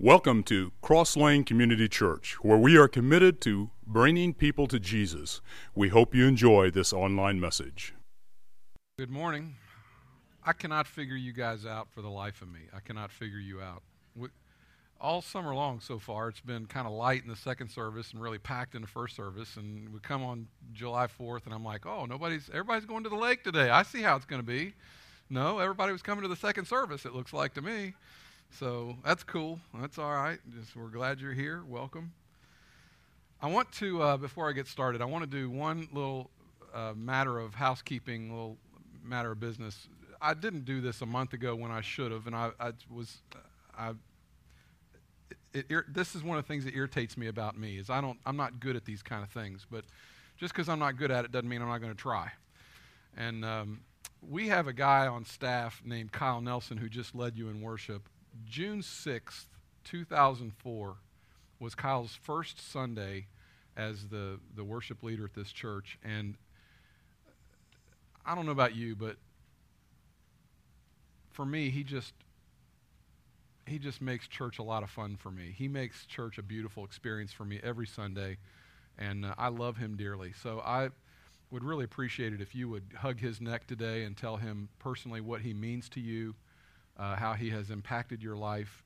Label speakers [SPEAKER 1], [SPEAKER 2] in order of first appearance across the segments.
[SPEAKER 1] Welcome to Cross Lane Community Church, where we are committed to bringing people to Jesus. We hope you enjoy this online message.
[SPEAKER 2] Good morning. I cannot figure you guys out for the life of me. I cannot figure you out. All summer long so far, it's been kind of light in the second service and really packed in the first service. And we come on July 4th, and I'm like, oh, nobody's, everybody's going to the lake today. I see how it's going to be. No, everybody was coming to the second service, it looks like to me. So that's cool. That's all right. Just we're glad you're here. Welcome. I want to, uh, before I get started, I want to do one little uh, matter of housekeeping, little matter of business. I didn't do this a month ago when I should have, and I, I was, I. It, it, this is one of the things that irritates me about me is I don't, I'm not good at these kind of things. But just because I'm not good at it doesn't mean I'm not going to try. And um, we have a guy on staff named Kyle Nelson who just led you in worship June 6th, 2004, was Kyle's first Sunday as the, the worship leader at this church. And I don't know about you, but for me, he just he just makes church a lot of fun for me. He makes church a beautiful experience for me every Sunday, and uh, I love him dearly. So I would really appreciate it if you would hug his neck today and tell him personally what he means to you uh, how he has impacted your life.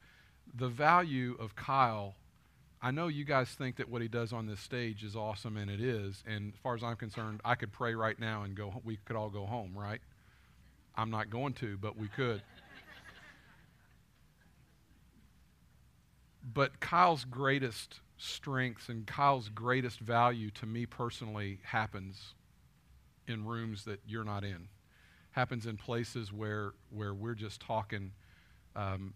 [SPEAKER 2] The value of Kyle, I know you guys think that what he does on this stage is awesome, and it is. And as far as I'm concerned, I could pray right now and go. We could all go home, right? I'm not going to, but we could. but Kyle's greatest strengths and Kyle's greatest value to me personally happens in rooms that you're not in happens in places where, where we're just talking um,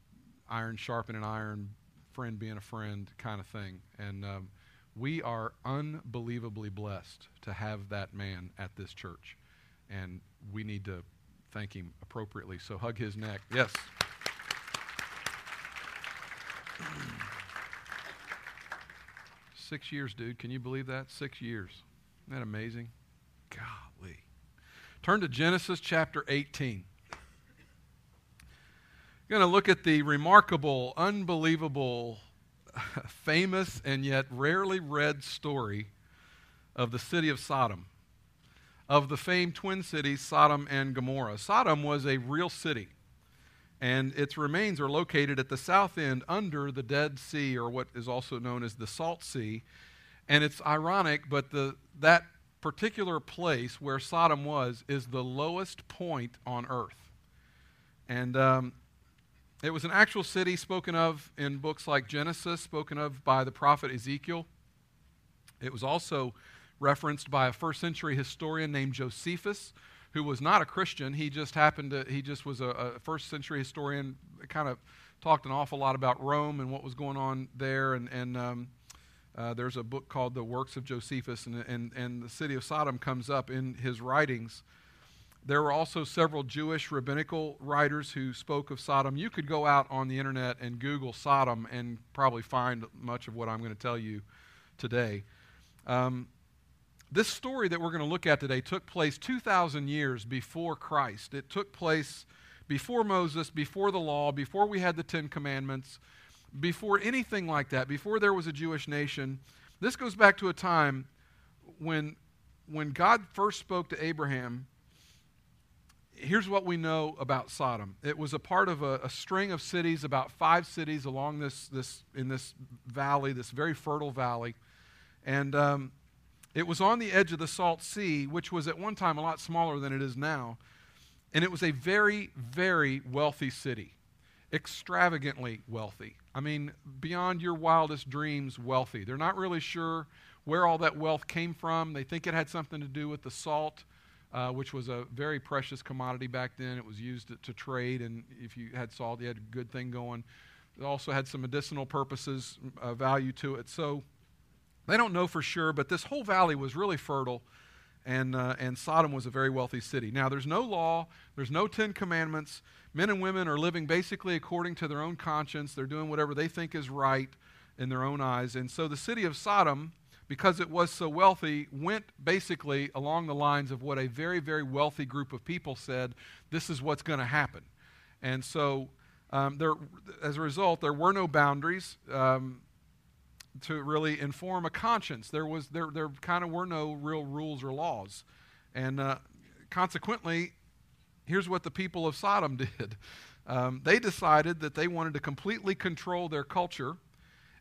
[SPEAKER 2] iron sharpening iron, friend being a friend kind of thing. And um, we are unbelievably blessed to have that man at this church. And we need to thank him appropriately. So hug his neck. Yes. Six years, dude. Can you believe that? Six years. Isn't that amazing? Golly. Turn to Genesis chapter 18. We're going to look at the remarkable, unbelievable, famous, and yet rarely read story of the city of Sodom, of the famed twin cities, Sodom and Gomorrah. Sodom was a real city, and its remains are located at the south end under the Dead Sea, or what is also known as the Salt Sea. And it's ironic, but the, that particular place where Sodom was is the lowest point on earth. And um, it was an actual city spoken of in books like Genesis, spoken of by the prophet Ezekiel. It was also referenced by a first century historian named Josephus, who was not a Christian. He just happened to, he just was a, a first century historian, kind of talked an awful lot about Rome and what was going on there. And, and um, uh, there's a book called The Works of Josephus, and, and, and the city of Sodom comes up in his writings. There were also several Jewish rabbinical writers who spoke of Sodom. You could go out on the internet and Google Sodom and probably find much of what I'm going to tell you today. Um, this story that we're going to look at today took place 2,000 years before Christ. It took place before Moses, before the law, before we had the Ten Commandments before anything like that, before there was a Jewish nation, this goes back to a time when, when God first spoke to Abraham. Here's what we know about Sodom. It was a part of a, a string of cities, about five cities along this, this, in this valley, this very fertile valley. And um, it was on the edge of the Salt Sea, which was at one time a lot smaller than it is now. And it was a very, very wealthy city, extravagantly wealthy. I mean, beyond your wildest dreams, wealthy. They're not really sure where all that wealth came from. They think it had something to do with the salt, uh, which was a very precious commodity back then. It was used to, to, trade, and if you had salt, you had a good thing going. It also had some medicinal purposes, uh, value to it. So they don't know for sure, but this whole valley was really fertile and, uh, and Sodom was a very wealthy city. Now, there's no law, there's no Ten Commandments. Men and women are living basically according to their own conscience. They're doing whatever they think is right in their own eyes. And so the city of Sodom, because it was so wealthy, went basically along the lines of what a very, very wealthy group of people said this is what's going to happen. And so Um, there, as a result, there were no boundaries um, to really inform a conscience. There was there there kind of were no real rules or laws, and uh, consequently, here's what the people of Sodom did. Um, they decided that they wanted to completely control their culture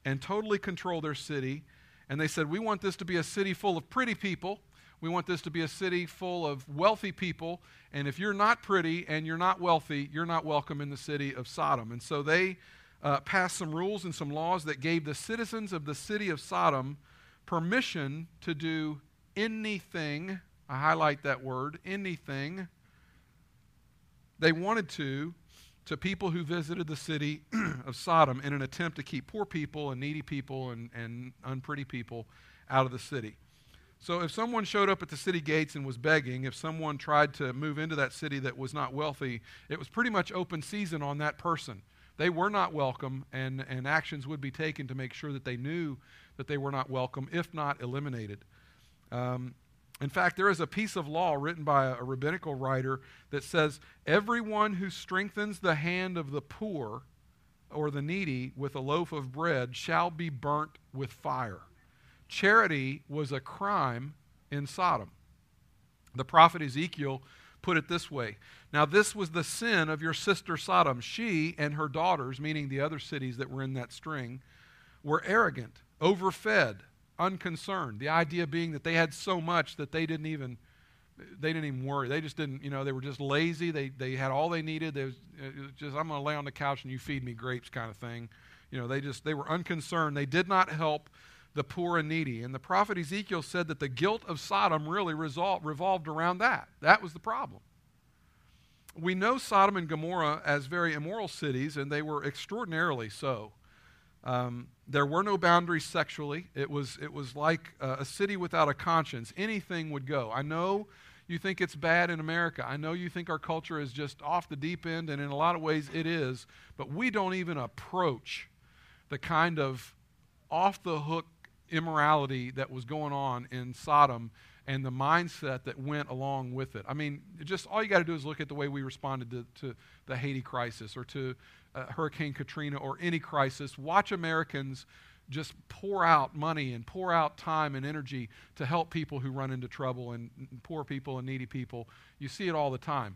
[SPEAKER 2] and totally control their city. And they said, We want this to be a city full of pretty people. We want this to be a city full of wealthy people. And if you're not pretty and you're not wealthy, you're not welcome in the city of Sodom. And so they uh, passed some rules and some laws that gave the citizens of the city of Sodom permission to do anything. I highlight that word, anything they wanted to to people who visited the city of Sodom in an attempt to keep poor people and needy people and, and unpretty people out of the city. So if someone showed up at the city gates and was begging, if someone tried to move into that city that was not wealthy, it was pretty much open season on that person. They were not welcome, and, and actions would be taken to make sure that they knew that they were not welcome, if not eliminated. Um, in fact, there is a piece of law written by a, rabbinical writer that says everyone who strengthens the hand of the poor or the needy with a loaf of bread shall be burnt with fire. Charity was a crime in Sodom. The prophet Ezekiel put it this way Now, this was the sin of your sister Sodom. She and her daughters, meaning the other cities that were in that string, were arrogant, overfed, unconcerned. The idea being that they had so much that they didn't even they didn't even worry. They just didn't, you know, they were just lazy. They they had all they needed. They was, was just I'm going to lay on the couch and you feed me grapes kind of thing. You know, they just they were unconcerned. They did not help the poor and needy. And the prophet Ezekiel said that the guilt of Sodom really result, revolved around that. That was the problem. We know Sodom and Gomorrah as very immoral cities, and they were extraordinarily so. Um, there were no boundaries sexually. It was, it was like a, a city without a conscience. Anything would go. I know you think it's bad in America. I know you think our culture is just off the deep end, and in a lot of ways it is, but we don't even approach the kind of off the hook immorality that was going on in Sodom and the mindset that went along with it. I mean, just all you got to do is look at the way we responded to, to the Haiti crisis or to uh, Hurricane Katrina or any crisis, watch Americans just pour out money and pour out time and energy to help people who run into trouble and, and poor people and needy people. You see it all the time.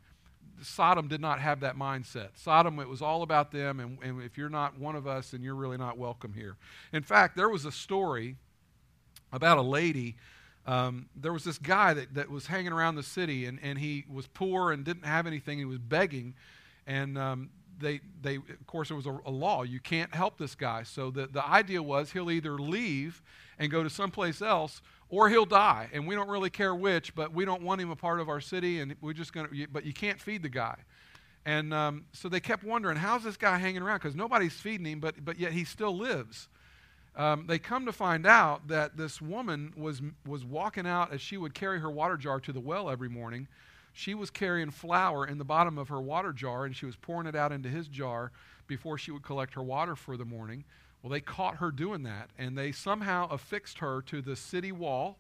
[SPEAKER 2] Sodom did not have that mindset. Sodom, it was all about them, and, and if you're not one of us, then you're really not welcome here. In fact, there was a story about a lady. Um, there was this guy that, that was hanging around the city, and, and he was poor and didn't have anything. He was begging, and um, they, they, of course, there was a, a, law. You can't help this guy. So the, the idea was he'll either leave and go to someplace else or he'll die. And we don't really care which, but we don't want him a part of our city. And we're just going to, but you can't feed the guy. And um, so they kept wondering, how's this guy hanging around? Because nobody's feeding him, but, but yet he still lives. Um, they come to find out that this woman was, was walking out as she would carry her water jar to the well every morning she was carrying flour in the bottom of her water jar and she was pouring it out into his jar before she would collect her water for the morning. Well, they caught her doing that and they somehow affixed her to the city wall,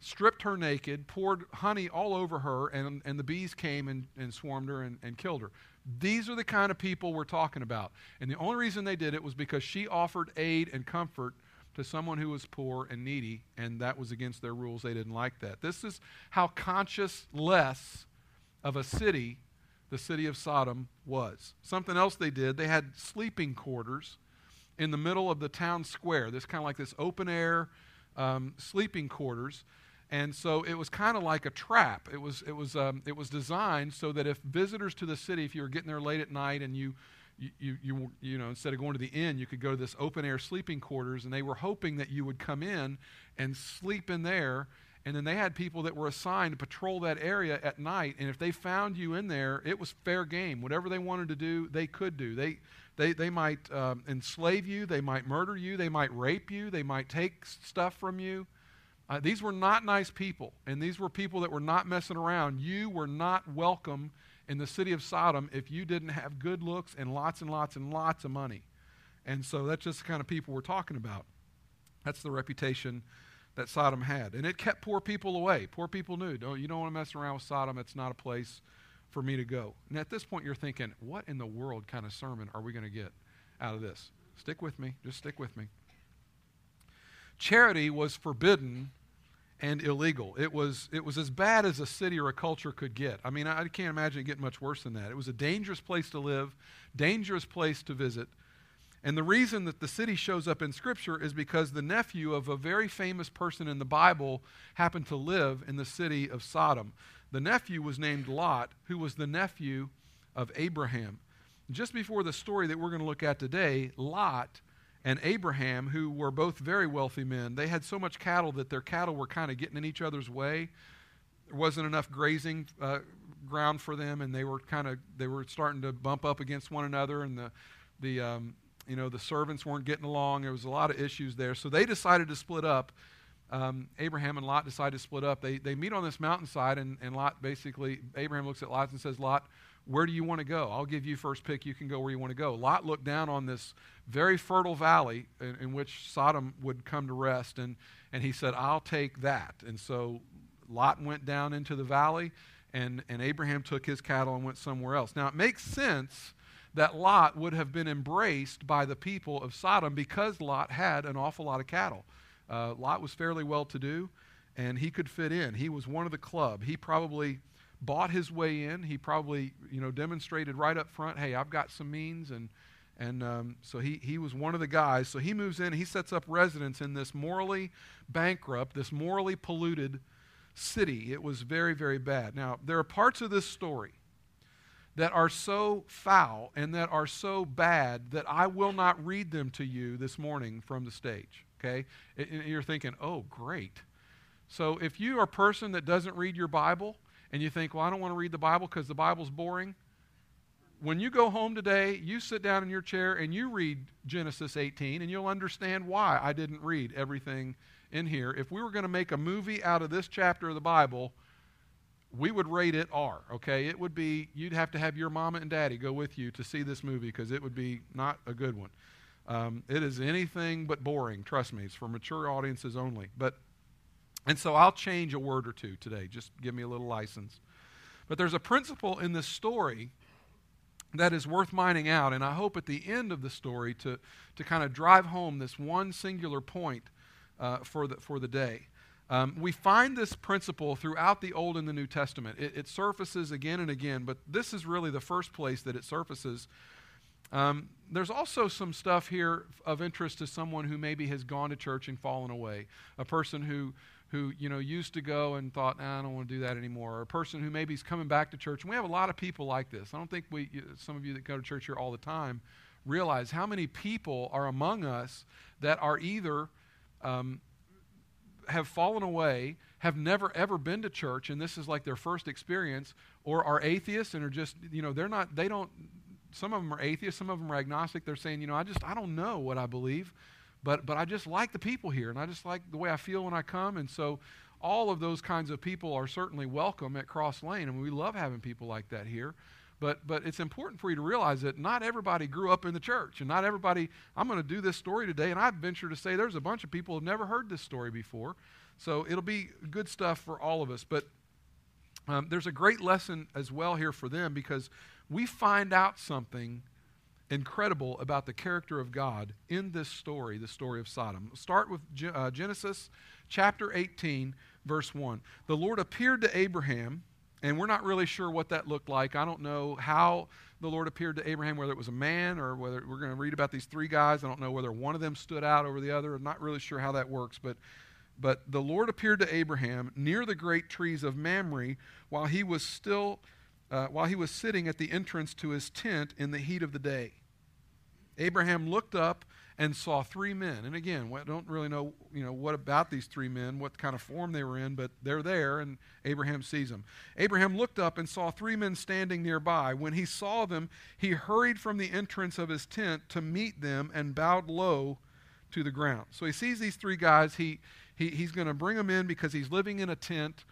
[SPEAKER 2] stripped her naked, poured honey all over her, and, and the bees came and, and swarmed her and, and killed her. These are the kind of people we're talking about. And the only reason they did it was because she offered aid and comfort to someone who was poor and needy, and that was against their rules. They didn't like that. This is how conscious less of a city the city of Sodom was. Something else they did, they had sleeping quarters in the middle of the town square. This kind of like this open air um, sleeping quarters. And so it was kind of like a trap. It was, it, was, um, it was designed so that if visitors to the city, if you were getting there late at night and you you, you, you, know, instead of going to the inn, you could go to this open air sleeping quarters, and they were hoping that you would come in and sleep in there. And then they had people that were assigned to patrol that area at night. And if they found you in there, it was fair game. Whatever they wanted to do, they could do. They, they, they might um, enslave you, they might murder you, they might rape you, they might take stuff from you. Uh, these were not nice people, and these were people that were not messing around. You were not welcome in the city of Sodom if you didn't have good looks and lots and lots and lots of money. And so that's just the kind of people we're talking about. That's the reputation that Sodom had. And it kept poor people away. Poor people knew, don't, you don't want to mess around with Sodom. It's not a place for me to go. And at this point, you're thinking, what in the world kind of sermon are we going to get out of this? Stick with me. Just stick with me. Charity was forbidden and illegal. It was, it was as bad as a city or a culture could get. I mean, I, can't imagine it getting much worse than that. It was a dangerous place to live, dangerous place to visit. And the reason that the city shows up in Scripture is because the nephew of a very famous person in the Bible happened to live in the city of Sodom. The nephew was named Lot, who was the nephew of Abraham. Just before the story that we're going to look at today, Lot and Abraham, who were both very wealthy men, they had so much cattle that their cattle were kind of getting in each other's way. There wasn't enough grazing uh, ground for them, and they were kind of they were starting to bump up against one another, and the the um, you know the servants weren't getting along. There was a lot of issues there, so they decided to split up. Um, Abraham and Lot decide to split up. They they meet on this mountainside, and, and Lot basically Abraham looks at Lot and says, "Lot, where do you want to go? I'll give you first pick. You can go where you want to go. Lot looked down on this very fertile valley in, in, which Sodom would come to rest, and, and he said, I'll take that. And so Lot went down into the valley, and, and Abraham took his cattle and went somewhere else. Now, it makes sense that Lot would have been embraced by the people of Sodom because Lot had an awful lot of cattle. Uh, Lot was fairly well to do, and he could fit in. He was one of the club. He probably bought his way in. He probably, you know, demonstrated right up front, hey, I've got some means. And, and um, so he, he was one of the guys. So he moves in, he sets up residence in this morally bankrupt, this morally polluted city. It was very, very bad. Now, there are parts of this story that are so foul and that are so bad that I will not read them to you this morning from the stage. Okay? And you're thinking, oh, great. So if you are a person that doesn't read your Bible, and you think, well, I don't want to read the Bible because the Bible's boring. When you go home today, you sit down in your chair and you read Genesis 18, and you'll understand why I didn't read everything in here. If we were going to make a movie out of this chapter of the Bible, we would rate it R, okay? It would be, you'd have to have your mama and daddy go with you to see this movie because it would be not a good one. Um, it is anything but boring, trust me. It's for mature audiences only. But and so I'll change a word or two today. Just give me a little license. But there's a principle in this story that is worth mining out, and I hope at the end of the story to, to kind of drive home this one singular point uh, for, the, for the day. Um, we find this principle throughout the Old and the New Testament. It, it, surfaces again and again, but this is really the first place that it surfaces. Um, there's also some stuff here of interest to someone who maybe has gone to church and fallen away, a person who who you know used to go and thought, nah, I don't want to do that anymore, or a person who maybe is coming back to church. And we have a lot of people like this. I don't think we, some of you that go to church here all the time, realize how many people are among us that are either um, have fallen away, have never ever been to church, and this is like their first experience, or are atheists and are just you know they're not they don't. Some of them are atheists, some of them are agnostic. They're saying, you know, I just I don't know what I believe. But, but I just like the people here, and I just like the way I feel when I come. And so all of those kinds of people are certainly welcome at Cross Lane, and we love having people like that here. But, but it's important for you to realize that not everybody grew up in the church, and not everybody. I'm going to do this story today, and I venture to say there's a bunch of people who've never heard this story before. So it'll be good stuff for all of us. But um, there's a great lesson as well here for them because we find out something incredible about the character of God in this story, the story of Sodom. Start with uh, Genesis chapter 18, verse 1. The Lord appeared to Abraham, and we're not really sure what that looked like. I don't know how the Lord appeared to Abraham, whether it was a man or whether we're going to read about these three guys. I don't know whether one of them stood out over the other. I'm not really sure how that works, but but the Lord appeared to Abraham near the great trees of Mamre while he was still uh, while he was sitting at the entrance to his tent in the heat of the day. Abraham looked up and saw three men. And again, we don't really know, you know, what about these three men, what kind of form they were in, but they're there and Abraham sees them. Abraham looked up and saw three men standing nearby. When he saw them, he hurried from the entrance of his tent to meet them and bowed low to the ground. So he sees these three guys. He, he, he's going to bring them in because he's living in a tent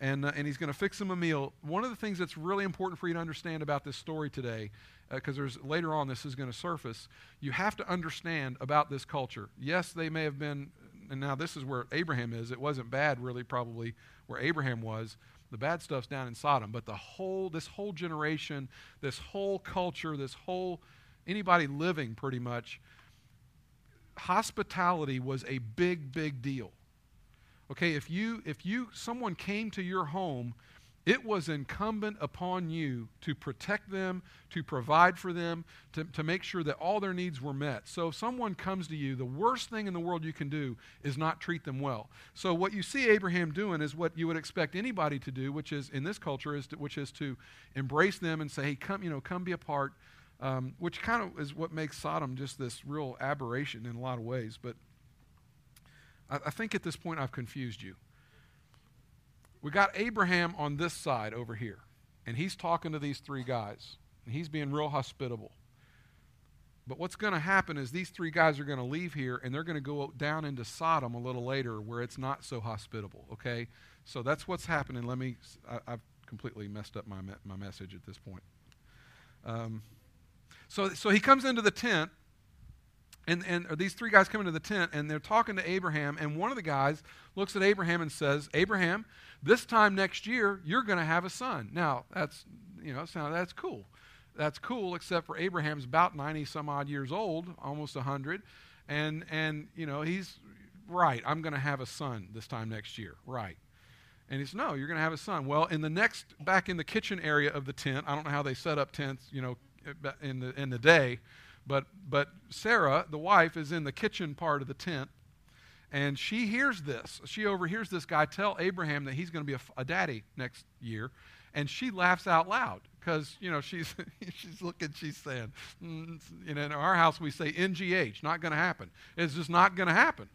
[SPEAKER 2] and, uh, and he's going to fix him a meal. One of the things that's really important for you to understand about this story today because uh, there's later on this is going to surface. You have to understand about this culture. Yes, they may have been, and now this is where Abraham is. It wasn't bad, really, probably where Abraham was. The bad stuff's down in Sodom, but the whole this whole generation, this whole culture, this whole anybody living pretty much hospitality was a big big deal. Okay, if you if you someone came to your home it was incumbent upon you to protect them, to provide for them, to, to make sure that all their needs were met. So if someone comes to you, the worst thing in the world you can do is not treat them well. So what you see Abraham doing is what you would expect anybody to do, which is in this culture, is to, which is to embrace them and say, hey, come, you know, come be a part. Um, which kind of is what makes Sodom just this real aberration in a lot of ways. But I, I think at this point I've confused you. We got Abraham on this side over here, and he's talking to these three guys, and he's being real hospitable. But what's going to happen is these three guys are going to leave here and they're going to go down into Sodom a little later where it's not so hospitable, okay? So that's what's happening. Let me, I, have completely messed up my, my message at this point. Um, so, so he comes into the tent and, and these three guys come into the tent and they're talking to Abraham, and one of the guys looks at Abraham and says, Abraham, this time next year, you're going to have a son. Now, that's, you know, so that's cool. That's cool, except for Abraham's about 90 some odd years old, almost 100. And, and you know, he's right, I'm going to have a son this time next year. Right. And he says, No, you're going to have a son. Well, in the next, back in the kitchen area of the tent, I don't know how they set up tents, you know, eh, in the, in the day but, but Sarah, the wife, is in the kitchen part of the tent, and she hears this. She overhears this guy tell Abraham that he's going to be a, a daddy next year, and she laughs out loud because you know she's she's looking, she's saying, mm, you know, in our house we say ngh, not going to happen. It's just not going to happen.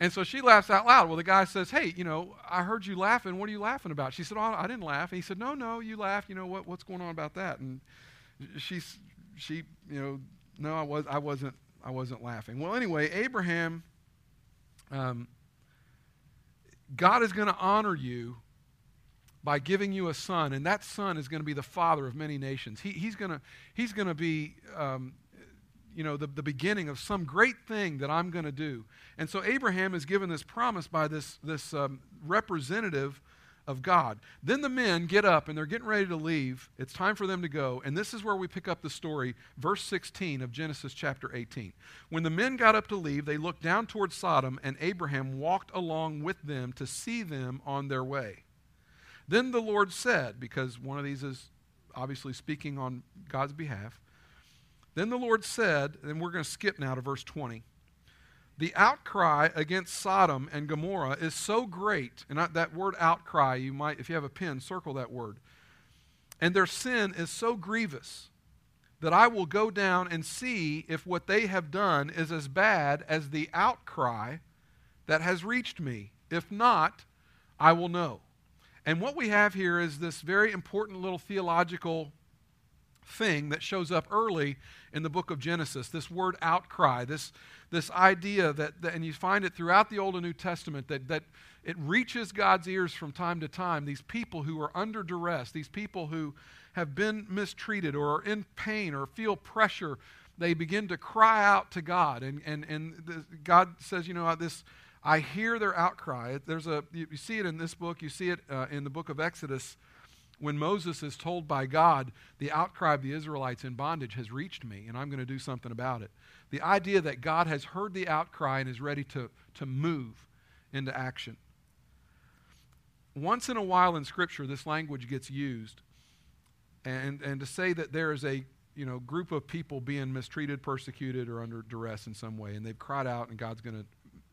[SPEAKER 2] And so she laughs out loud. Well, the guy says, Hey, you know, I heard you laughing. What are you laughing about? She said, Oh, I didn't laugh. And he said, No, no, you laughed. You know, what, what's going on about that? And she's, she, you know, no, I was, I wasn't, I wasn't laughing. Well, anyway, Abraham, um, God is going to honor you by giving you a son, and that son is going to be the father of many nations. He, he's going to, he's to be, um, you know, the, the beginning of some great thing that I'm going to do. And so Abraham is given this promise by this, this um, representative of God. Then the men get up and they're getting ready to leave. It's time for them to go. And this is where we pick up the story, verse 16 of Genesis chapter 18. When the men got up to leave, they looked down toward Sodom, and Abraham walked along with them to see them on their way. Then the Lord said, because one of these is obviously speaking on God's behalf, then the Lord said, and we're going to skip now to verse 20 the outcry against Sodom and Gomorrah is so great, and that word outcry, you might, if you have a pen, circle that word. And their sin is so grievous that I will go down and see if what they have done is as bad as the outcry that has reached me. If not, I will know. And what we have here is this very important little theological thing that shows up early in the book of Genesis this word outcry, this, this idea that, that, and you find it throughout the Old and New Testament, that, that it reaches God's ears from time to time. These people who are under duress, these people who have been mistreated or are in pain or feel pressure, they begin to cry out to God. And, and, and the, God says, you know, this. I hear their outcry. There's a, you, see it in this book, you see it uh, in the book of Exodus when Moses is told by God, the outcry of the Israelites in bondage has reached me, and I'm going to do something about it. The idea that God has heard the outcry and is ready to, to move into action. Once in a while in Scripture, this language gets used. And, and to say that there is a you know, group of people being mistreated, persecuted, or under duress in some way, and they've cried out, and God's going to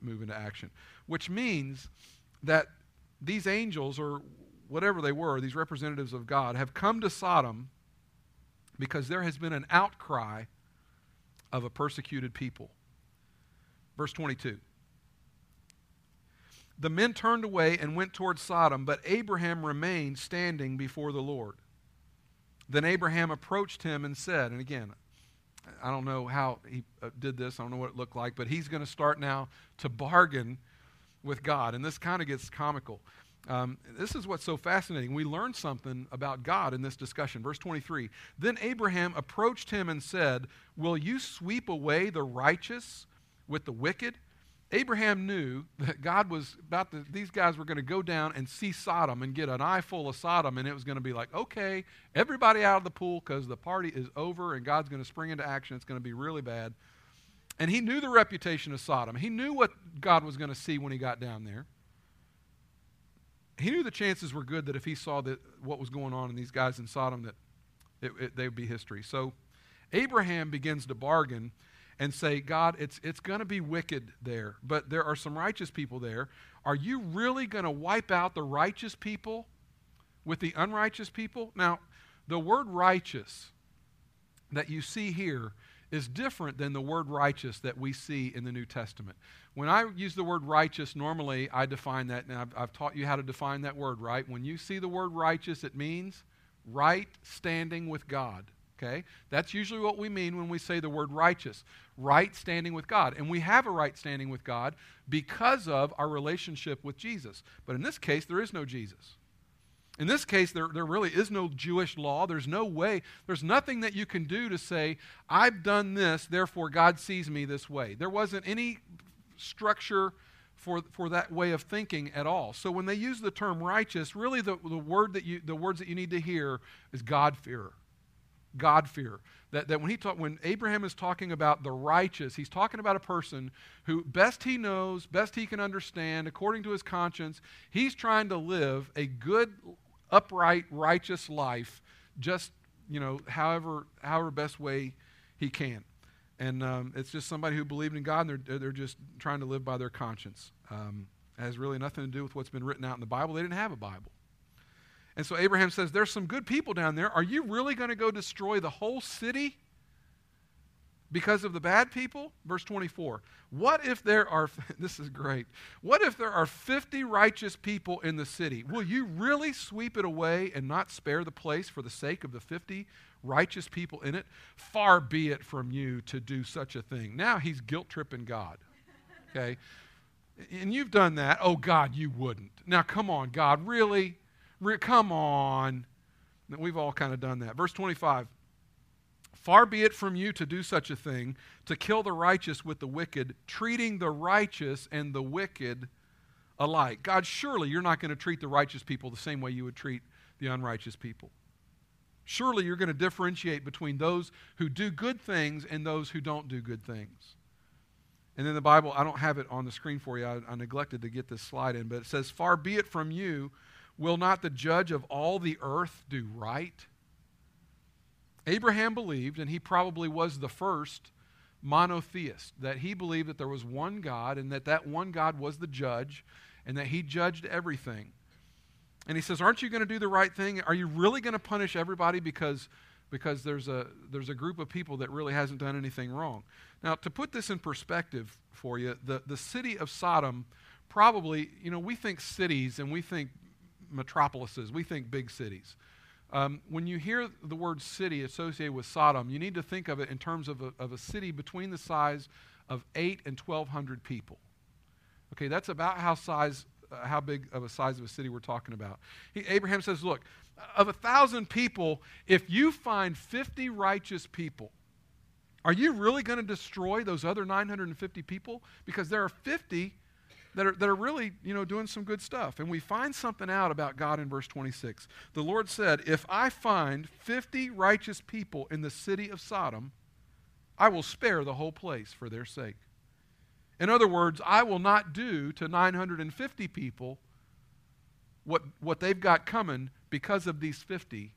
[SPEAKER 2] move into action. Which means that these angels, or whatever they were, these representatives of God, have come to Sodom because there has been an outcry of a persecuted people. Verse 22. The men turned away and went toward Sodom, but Abraham remained standing before the Lord. Then Abraham approached him and said, and again, I don't know how he uh, did this, I don't know what it looked like, but he's going to start now to bargain with God. And this kind of gets comical. Um, this is what's so fascinating. We learn something about God in this discussion. Verse 23 Then Abraham approached him and said, Will you sweep away the righteous with the wicked? Abraham knew that God was about to, these guys were going to go down and see Sodom and get an eye full of Sodom, and it was going to be like, okay, everybody out of the pool because the party is over and God's going to spring into action. It's going to be really bad. And he knew the reputation of Sodom. He knew what God was going to see when he got down there. He knew the chances were good that if he saw that what was going on in these guys in Sodom, that it, it, they would be history. So Abraham begins to bargain and say, God, it's, it's going to be wicked there, but there are some righteous people there. Are you really going to wipe out the righteous people with the unrighteous people? Now, the word righteous that you see here is different than the word righteous that we see in the New Testament. When I use the word righteous, normally I define that, and I've, I've, taught you how to define that word, right? When you see the word righteous, it means right standing with God. Okay? That's usually what we mean when we say the word righteous. Right standing with God. And we have a right standing with God because of our relationship with Jesus. But in this case, there is no Jesus. In this case, there, there really is no Jewish law. There's no way, there's nothing that you can do to say, I've done this, therefore God sees me this way. There wasn't any structure for, for that way of thinking at all. So when they use the term righteous, really the, the word that you the words that you need to hear is God-fearer. God fear. That, that when, he talk, when Abraham is talking about the righteous, he's talking about a person who, best he knows, best he can understand, according to his conscience, he's trying to live a good, upright, righteous life, just, you know, however, however best way he can. And um, it's just somebody who believed in God and they're, they're just trying to live by their conscience. Um, has really nothing to do with what's been written out in the Bible. They didn't have a Bible. And so Abraham says, There's some good people down there. Are you really going to go destroy the whole city because of the bad people? Verse 24. What if there are, this is great, what if there are 50 righteous people in the city? Will you really sweep it away and not spare the place for the sake of the 50 righteous people in it? Far be it from you to do such a thing. Now he's guilt tripping God. Okay? And you've done that. Oh, God, you wouldn't. Now, come on, God, really? Come on. We've all kind of done that. Verse 25 Far be it from you to do such a thing, to kill the righteous with the wicked, treating the righteous and the wicked alike. God, surely you're not going to treat the righteous people the same way you would treat the unrighteous people. Surely you're going to differentiate between those who do good things and those who don't do good things. And then the Bible, I don't have it on the screen for you. I, I neglected to get this slide in, but it says, Far be it from you Will not the judge of all the earth do right? Abraham believed, and he probably was the first monotheist, that he believed that there was one God and that that one God was the judge and that he judged everything. And he says, Aren't you going to do the right thing? Are you really going to punish everybody because, because there's, a, there's a group of people that really hasn't done anything wrong? Now, to put this in perspective for you, the, the city of Sodom probably, you know, we think cities and we think metropolises. We think big cities. Um, when you hear the word city associated with Sodom, you need to think of it in terms of a, of a city between the size of 8 and 1,200 people. Okay, that's about how size, uh, how big of a size of a city we're talking about. He, Abraham says, look, of a thousand people, if you find 50 righteous people, are you really going to destroy those other 950 people? Because there are 50 that are, that are really, you know, doing some good stuff. And we find something out about God in verse 26. The Lord said, If I find 50 righteous people in the city of Sodom, I will spare the whole place for their sake. In other words, I will not do to 950 people what, what they've got coming because of these 50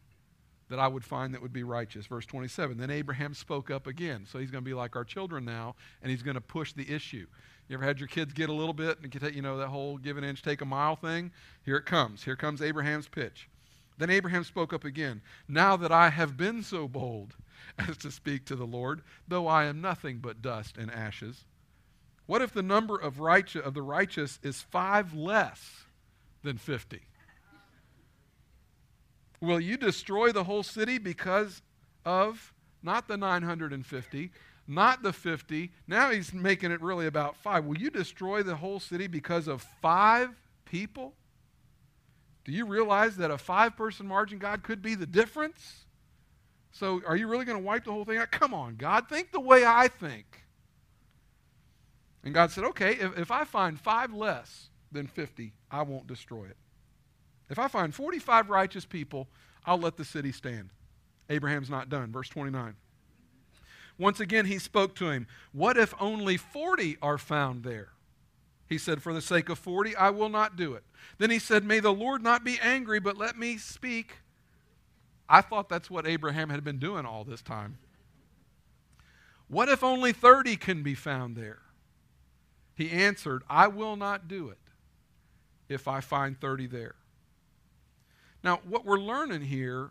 [SPEAKER 2] that I would find that would be righteous. Verse 27. Then Abraham spoke up again. So he's going to be like our children now, and he's going to push the issue. You ever had your kids get a little bit and get, you know that whole give an inch, take a mile thing? Here it comes. Here comes Abraham's pitch. Then Abraham spoke up again. Now that I have been so bold as to speak to the Lord, though I am nothing but dust and ashes, what if the number of, righteous, of the righteous is five less than 50? Will you destroy the whole city because of not the 950, not the 50. Now he's making it really about five. Will you destroy the whole city because of five people? Do you realize that a five person margin, God, could be the difference? So are you really going to wipe the whole thing out? Come on, God, think the way I think. And God said, Okay, if, if I find five less than 50, I won't destroy it. If I find 45 righteous people, I'll let the city stand. Abraham's not done. Verse 29. Once again, he spoke to him. What if only 40 are found there? He said, For the sake of 40, I will not do it. Then he said, May the Lord not be angry, but let me speak. I thought that's what Abraham had been doing all this time. What if only 30 can be found there? He answered, I will not do it if I find 30 there. Now, what we're learning here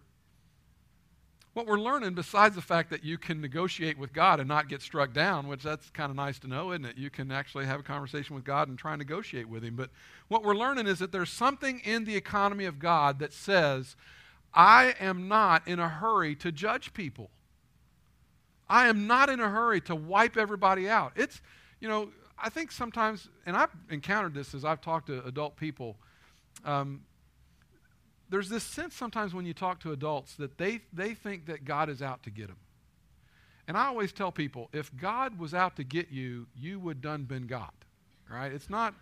[SPEAKER 2] what we're learning, besides the fact that you can negotiate with God and not get struck down, which that's kind of nice to know, isn't it? You can actually have a conversation with God and try and negotiate with Him. But what we're learning is that there's something in the economy of God that says, I am not in a hurry to judge people. I am not in a hurry to wipe everybody out. It's, you know, I think sometimes, and I've encountered this as I've talked to adult people. Um, there's this sense sometimes when you talk to adults that they, they think that God is out to get them. And I always tell people, if God was out to get you, you would done been got. Right? It's not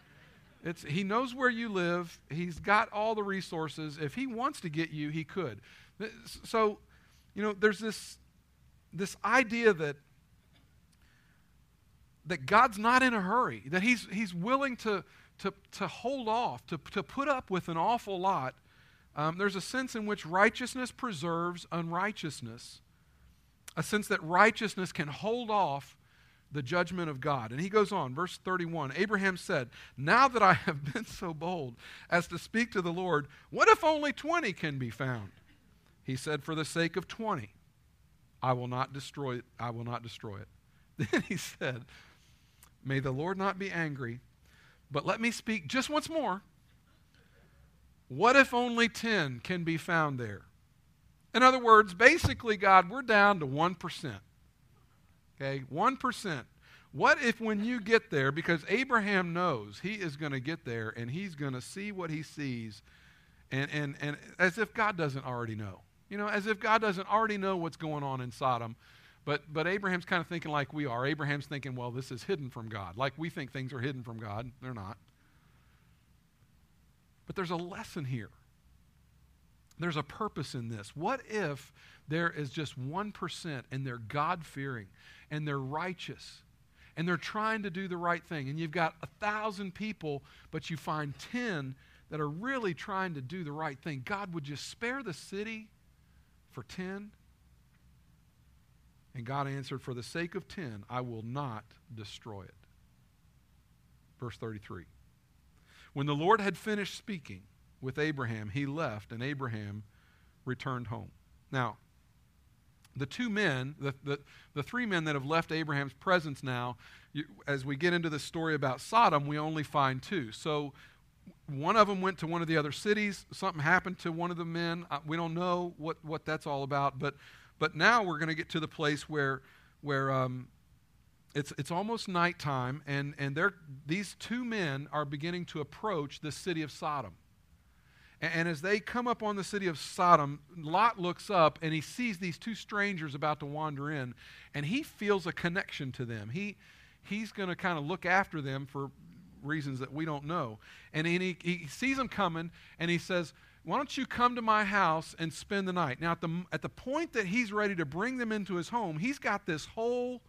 [SPEAKER 2] it's he knows where you live. He's got all the resources. If he wants to get you, he could. So, you know, there's this this idea that that God's not in a hurry, that he's he's willing to to to hold off, to to put up with an awful lot um, there's a sense in which righteousness preserves unrighteousness, a sense that righteousness can hold off the judgment of God. And he goes on, verse 31 Abraham said, Now that I have been so bold as to speak to the Lord, what if only 20 can be found? He said, For the sake of 20, I will not destroy it. I will not destroy it. Then he said, May the Lord not be angry, but let me speak just once more what if only 10 can be found there? In other words, basically, God, we're down to 1%. Okay, 1%. What if when you get there, because Abraham knows he is going to get there and he's going to see what he sees, and, and, and as if God doesn't already know. You know, as if God doesn't already know what's going on in Sodom. But, but Abraham's kind of thinking like we are. Abraham's thinking, well, this is hidden from God. Like we think things are hidden from God. They're not. But there's a lesson here. There's a purpose in this. What if there is just 1% and they're God fearing and they're righteous and they're trying to do the right thing and you've got a thousand people, but you find 10 that are really trying to do the right thing? God would just spare the city for 10? And God answered, For the sake of 10, I will not destroy it. Verse 33. When the Lord had finished speaking with Abraham, he left, and Abraham returned home. Now, the two men, the, the, the three men that have left Abraham's presence now, you, as we get into the story about Sodom, we only find two. So one of them went to one of the other cities. Something happened to one of the men. Uh, we don't know what, what that's all about. But, but now we're going to get to the place where, where um, it's, it's almost nighttime, and, and they're, these two men are beginning to approach the city of Sodom. And, and as they come up on the city of Sodom, Lot looks up and he sees these two strangers about to wander in, and he feels a connection to them. He, he's going to kind of look after them for reasons that we don't know. And he, he sees them coming, and he says, why don't you come to my house and spend the night? Now, at the, at the point that he's ready to bring them into his home, he's got this whole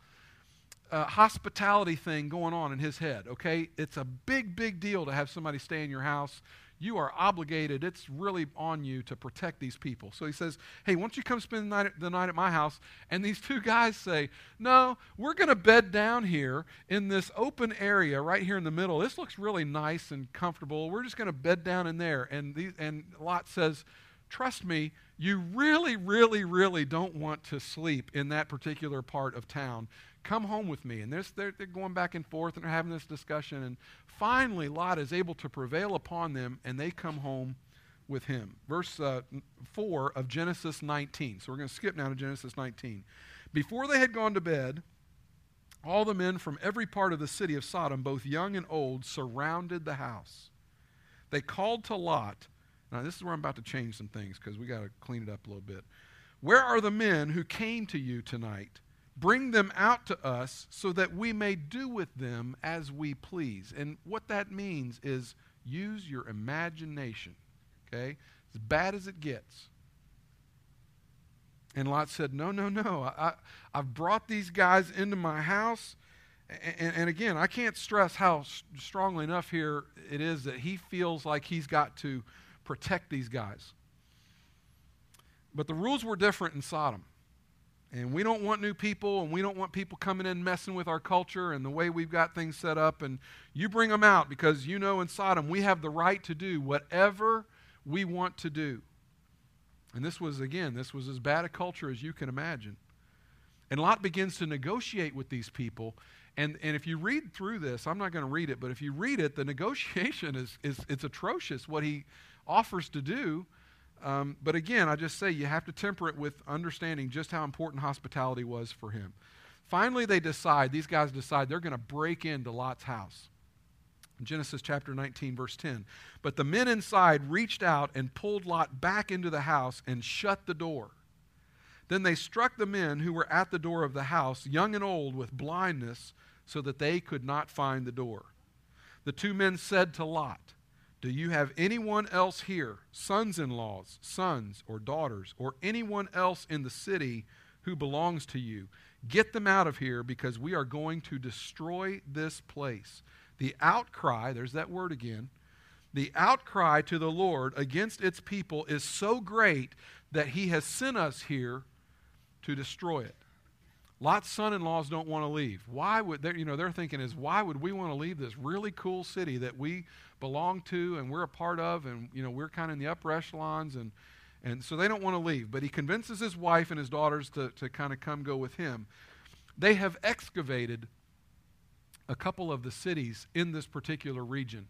[SPEAKER 2] uh, hospitality thing going on in his head, okay? It's a big, big deal to have somebody stay in your house. You are obligated, it's really on you to protect these people. So he says, Hey, why don't you come spend the night, the night at my house? And these two guys say, No, we're going to bed down here in this open area right here in the middle. This looks really nice and comfortable. We're just going to bed down in there. And, these, and Lot says, Trust me, you really, really, really don't want to sleep in that particular part of town come home with me. And they're, they're going back and forth and they're having this discussion. And finally, Lot is able to prevail upon them and they come home with him. Verse uh, 4 of Genesis 19. So we're going to skip now to Genesis 19. Before they had gone to bed, all the men from every part of the city of Sodom, both young and old, surrounded the house. They called to Lot. Now, this is where I'm about to change some things because we got to clean it up a little bit. Where are the men who came to you tonight? Bring them out to us so that we may do with them as we please. And what that means is use your imagination. Okay? As bad as it gets. And Lot said, No, no, no. I, have brought these guys into my house. And, and, again, I can't stress how strongly enough here it is that he feels like he's got to protect these guys. But the rules were different in Sodom. And we don't want new people, and we don't want people coming in messing with our culture and the way we've got things set up. And you bring them out because you know in Sodom we have the right to do whatever we want to do. And this was, again, this was as bad a culture as you can imagine. And Lot begins to negotiate with these people. And, and if you read through this, I'm not going to read it, but if you read it, the negotiation is, is it's atrocious what he offers to do. Um, but again, I just say you have to temper it with understanding just how important hospitality was for him. Finally, they decide, these guys decide they're going to break into Lot's house. Genesis chapter 19, verse 10. But the men inside reached out and pulled Lot back into the house and shut the door. Then they struck the men who were at the door of the house, young and old, with blindness, so that they could not find the door. The two men said to Lot, Do you have anyone else here, sons in laws, sons or daughters, or anyone else in the city who belongs to you? Get them out of here because we are going to destroy this place. The outcry, there's that word again, the outcry to the Lord against its people is so great that he has sent us here to destroy it. Lot's son-in-laws don't want to leave. Why would they, you know, they're thinking is why would we want to leave this really cool city that we belong to and we're a part of and you know, we're kind of in the upper echelons and and so they don't want to leave. But he convinces his wife and his daughters to, to kind of come go with him. They have excavated a couple of the cities in this particular region.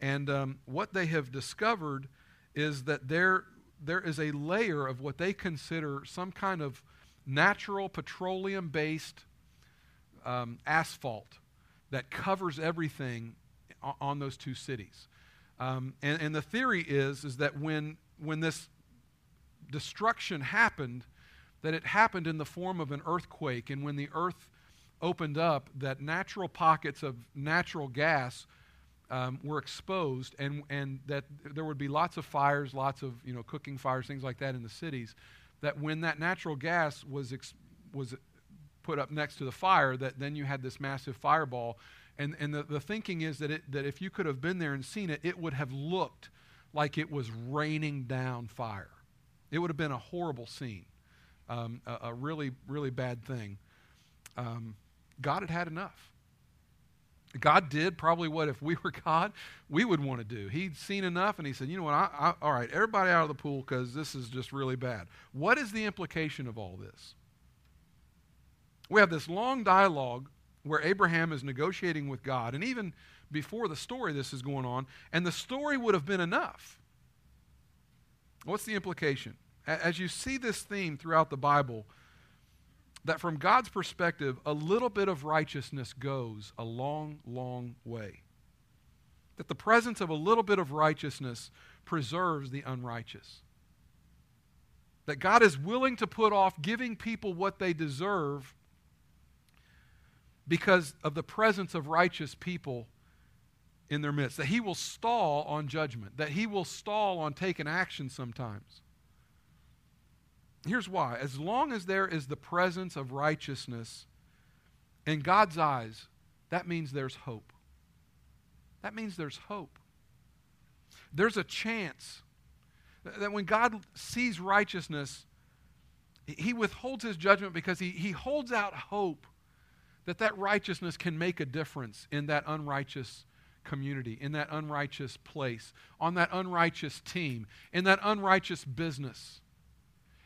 [SPEAKER 2] And um, what they have discovered is that there, there is a layer of what they consider some kind of natural petroleum based um, asphalt that covers everything on those two cities. Um, and, and the theory is, is that when, when this destruction happened, that it happened in the form of an earthquake, and when the earth opened up that natural pockets of natural gas um, were exposed and, and that there would be lots of fires, lots of you know, cooking fires, things like that in the cities, that when that natural gas was, ex- was put up next to the fire, that then you had this massive fireball. And, and the, the thinking is that, it, that if you could have been there and seen it, it would have looked like it was raining down fire. It would have been a horrible scene, um, a, a, really, really bad thing. Um, God had had enough. God did probably what if we were God, we would want to do. He'd seen enough and he said, you know what, I, I, all right, everybody out of the pool because this is just really bad. What is the implication of all this? We have this long dialogue where Abraham is negotiating with God, and even before the story, this is going on, and the story would have been enough. What's the implication? As you see this theme throughout the Bible, that from God's perspective, a little bit of righteousness goes a long, long way. That the presence of a little bit of righteousness preserves the unrighteous. That God is willing to put off giving people what they deserve because of the presence of righteous people in their midst. That He will stall on judgment, that He will stall on taking action sometimes. Here's why. As long as there is the presence of righteousness in God's eyes, that means there's hope. That means there's hope. There's a chance that when God sees righteousness, he withholds his judgment because he, he holds out hope that that righteousness can make a difference in that unrighteous community, in that unrighteous place, on that unrighteous team, in that unrighteous business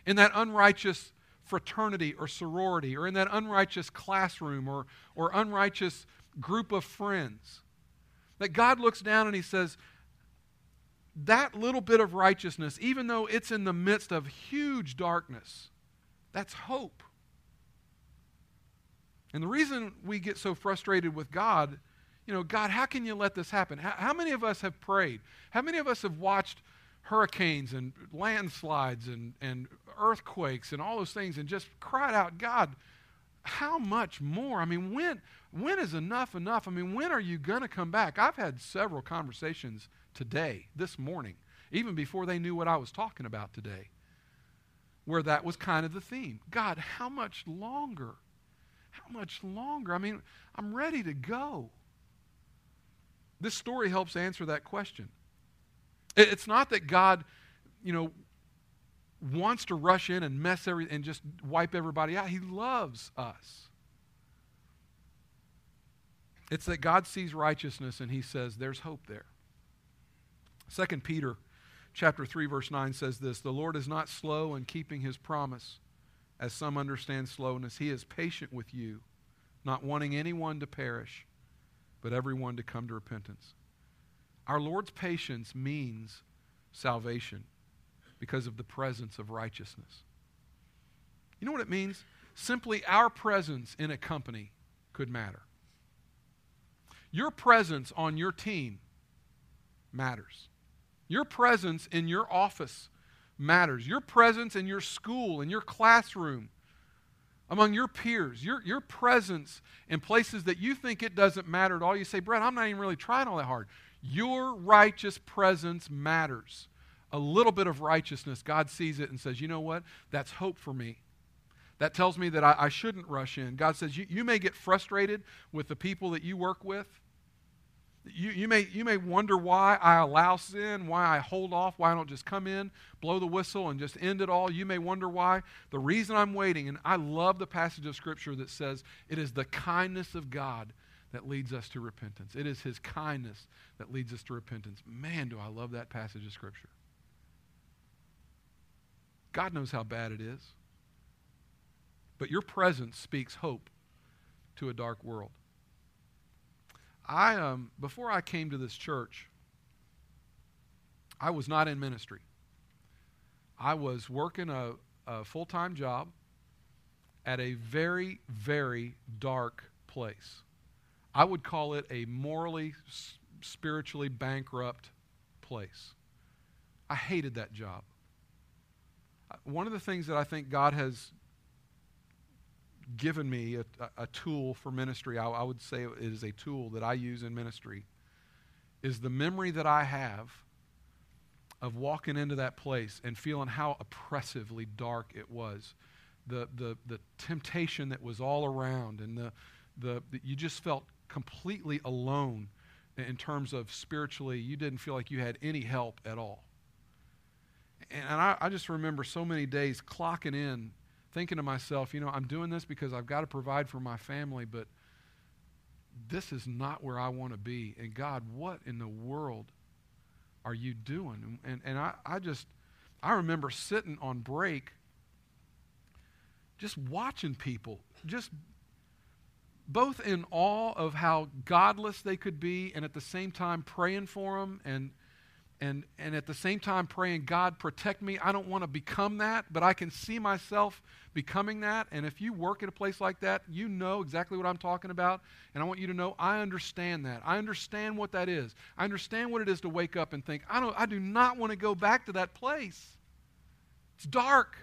[SPEAKER 2] in that unrighteous fraternity or sorority or in that unrighteous classroom or, or unrighteous group of friends. That God looks down and He says, that little bit of righteousness, even though it's in the midst of huge darkness, that's hope. And the reason we get so frustrated with God, you know, God, how can you let this happen? How, how many of us have prayed? How many of us have watched hurricanes and landslides and, and earthquakes and all those things and just cried out, God, how much more? I mean, when when is enough enough? I mean, when are you going to come back? I've had several conversations today, this morning, even before they knew what I was talking about today, where that was kind of the theme. God, how much longer? How much longer? I mean, I'm ready to go. This story helps answer that question. It's not that God, you know, wants to rush in and mess every and just wipe everybody out. He loves us. It's that God sees righteousness and he says there's hope there. 2 Peter chapter 3 verse 9 says this, "The Lord is not slow in keeping his promise, as some understand slowness. He is patient with you, not wanting anyone to perish, but everyone to come to repentance." Our Lord's patience means salvation because of the presence of righteousness. You know what it means? Simply our presence in a company could matter. Your presence on your team matters. Your presence in your office matters. Your presence in your school, in your classroom, among your peers, your, your presence in places that you think it doesn't matter at all. You say, Brett, I'm not even really trying all that hard. Your righteous presence matters a little bit of righteousness, God sees it and says, you know what? That's hope for me. That tells me that I, I shouldn't rush in. God says, you, you may get frustrated with the people that you work with. You, you, may, you may wonder why I allow sin, why I hold off, why I don't just come in, blow the whistle, and just end it all. You may wonder why. The reason I'm waiting, and I love the passage of Scripture that says it is the kindness of God that leads us to repentance. It is His kindness that leads us to repentance. Man, do I love that passage of Scripture. God knows how bad it is. But your presence speaks hope to a dark world. I um, before I came to this church, I was not in ministry. I was working a, a full time job at a very, very dark place. I would call it a morally, spiritually bankrupt place. I hated that job one of the things that I think God has given me a, a tool for ministry, I, I, would say it is a tool that I use in ministry, is the memory that I have of walking into that place and feeling how oppressively dark it was. The, the, the temptation that was all around, and the, the, the you just felt completely alone in terms of spiritually, you didn't feel like you had any help at all. And I, I just remember so many days clocking in, thinking to myself, you know, I'm doing this because I've got to provide for my family, but this is not where I want to be. And God, what in the world are you doing? And, and I, I just, I remember sitting on break, just watching people, just both in awe of how godless they could be, and at the same time praying for them and and, and at the same time praying, God, protect me. I don't want to become that, but I can see myself becoming that. And if you work at a place like that, you know exactly what I'm talking about. And I want you to know I understand that. I understand what that is. I understand what it is to wake up and think, I, don't, I do not want to go back to that place. It's dark.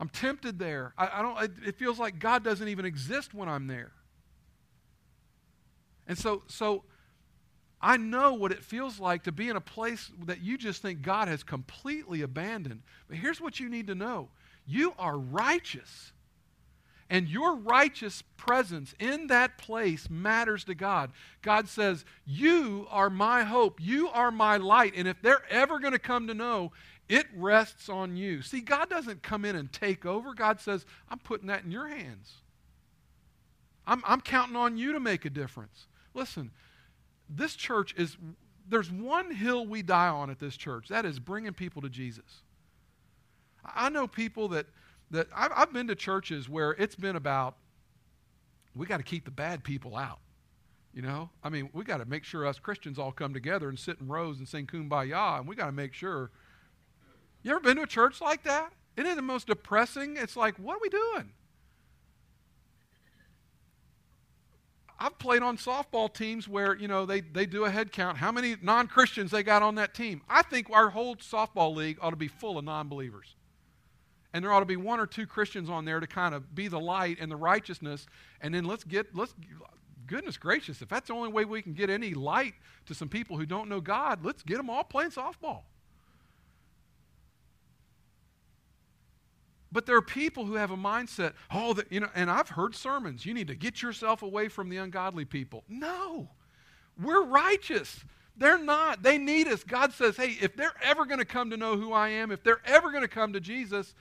[SPEAKER 2] I'm tempted there. I, I don't, it, it feels like God doesn't even exist when I'm there. And so, so I know what it feels like to be in a place that you just think God has completely abandoned. But here's what you need to know you are righteous. And your righteous presence in that place matters to God. God says, You are my hope. You are my light. And if they're ever going to come to know, it rests on you. See, God doesn't come in and take over. God says, I'm putting that in your hands. I'm, I'm counting on you to make a difference. Listen, this church is, there's one hill we die on at this church. That is bringing people to Jesus. I know people that, that I've, I've been to churches where it's been about, we got to keep the bad people out. You know, I mean, we got to make sure us Christians all come together and sit in rows and sing kumbaya, and we got to make sure. You ever been to a church like that? Isn't it the most depressing? It's like, what are we doing? I've played on softball teams where, you know, they, they do a head count, how many non Christians they got on that team. I think our whole softball league ought to be full of non believers. And there ought to be one or two Christians on there to kind of be the light and the righteousness. And then let's get, let's, goodness gracious, if that's the only way we can get any light to some people who don't know God, let's get them all playing softball. But there are people who have a mindset, oh, that, you know, and I've heard sermons, you need to get yourself away from the ungodly people. No, we're righteous. They're not. They need us. God says, hey, if they're ever going to come to know who I am, if they're ever going to come to Jesus,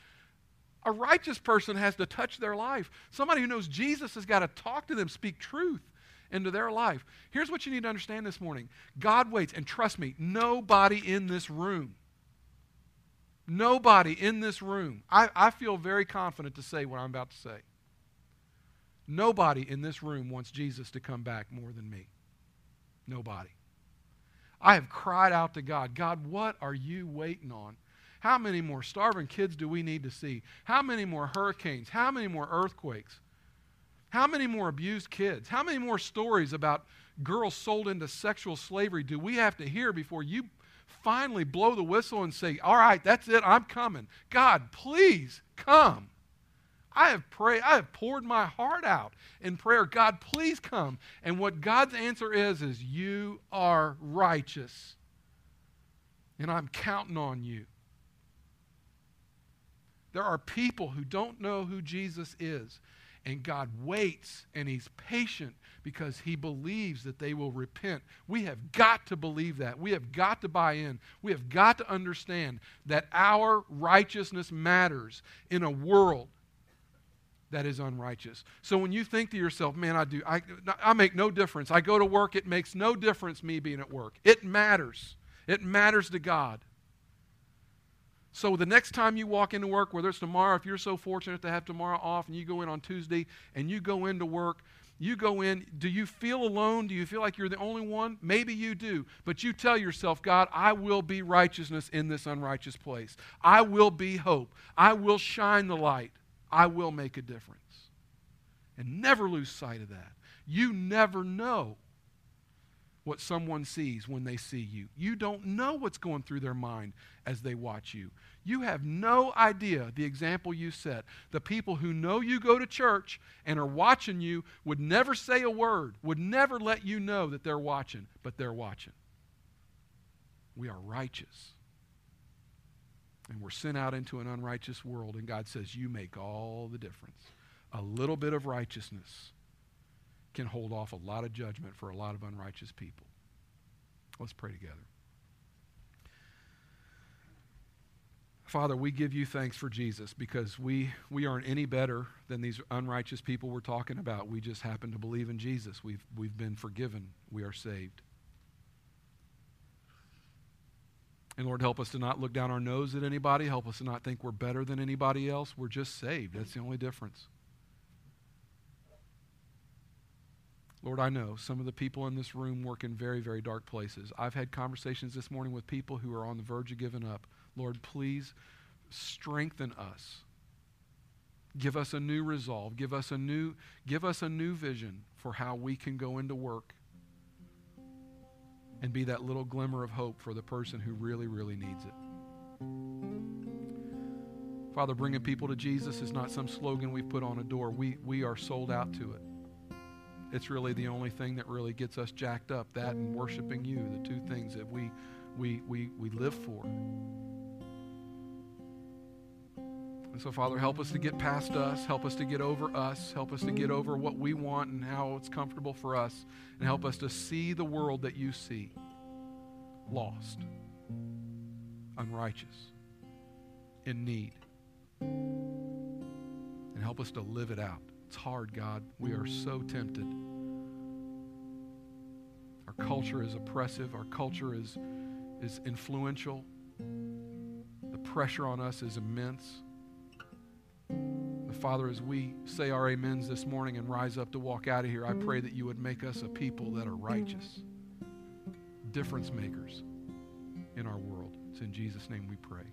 [SPEAKER 2] a righteous person has to touch their life. Somebody who knows Jesus has got to talk to them, speak truth into their life. Here's what you need to understand this morning God waits, and trust me, nobody in this room, nobody in this room, I, I feel very confident to say what I'm about to say. Nobody in this room wants Jesus to come back more than me. Nobody. I have cried out to God, God, what are you waiting on? How many more starving kids do we need to see? How many more hurricanes? How many more earthquakes? How many more abused kids? How many more stories about girls sold into sexual slavery do we have to hear before you finally blow the whistle and say, All right, that's it, I'm coming? God, please come. I have prayed, I have poured my heart out in prayer. God, please come. And what God's answer is, is you are righteous. And I'm counting on you. There are people who don't know who Jesus is. And God waits and He's patient because He believes that they will repent. We have got to believe that. We have got to buy in. We have got to understand that our righteousness matters in a world that is unrighteous. So when you think to yourself, man, I do, I, I make no difference. I go to work, it makes no difference me being at work. It matters. It matters to God. So the next time you walk into work, whether it's tomorrow, if you're so fortunate to have tomorrow off and you go in on Tuesday and you go into work, you go in, do you feel alone? Do you feel like you're the only one? Maybe you do. But you tell yourself, God, I will be righteousness in this unrighteous place. I will be hope. I will shine the light. I will make a difference. And never lose sight of that. You never know what someone sees when they see you. You don't know what's going through their mind as they watch you. You have no idea the example you set. The people who know you go to church and are watching you would never say a word, would never let you know that they're watching, but they're watching. We are righteous. And we're sent out into an unrighteous world, and God says, You make all the difference. A little bit of righteousness can hold off a lot of judgment for a lot of unrighteous people. Let's pray together. Father, we give you thanks for Jesus because we, we aren't any better than these unrighteous people we're talking about. We just happen to believe in Jesus. We've, we've been forgiven. We are saved. And Lord, help us to not look down our nose at anybody. Help us to not think we're better than anybody else. We're just saved. That's the only difference. Lord, I know some of the people in this room work in very, very dark places. I've had conversations this morning with people who are on the verge of giving up. Lord, please strengthen us. Give us a new resolve. Give us a new, give us a new vision for how we can go into work and be that little glimmer of hope for the person who really, really needs it. Father, bringing people to Jesus is not some slogan we've put on a door. We, we are sold out to it. It's really the only thing that really gets us jacked up. That and worshiping you, the two things that we, we, we, we live for. And so, Father, help us to get past us. Help us to get over us. Help us to get over what we want and how it's comfortable for us. And help us to see the world that you see lost, unrighteous, in need. And help us to live it out. It's hard, God. We are so tempted. Our culture is oppressive, our culture is, is influential. The pressure on us is immense. The Father, as we say our amens this morning and rise up to walk out of here, I pray that you would make us a people that are righteous, difference makers in our world. It's in Jesus' name we pray.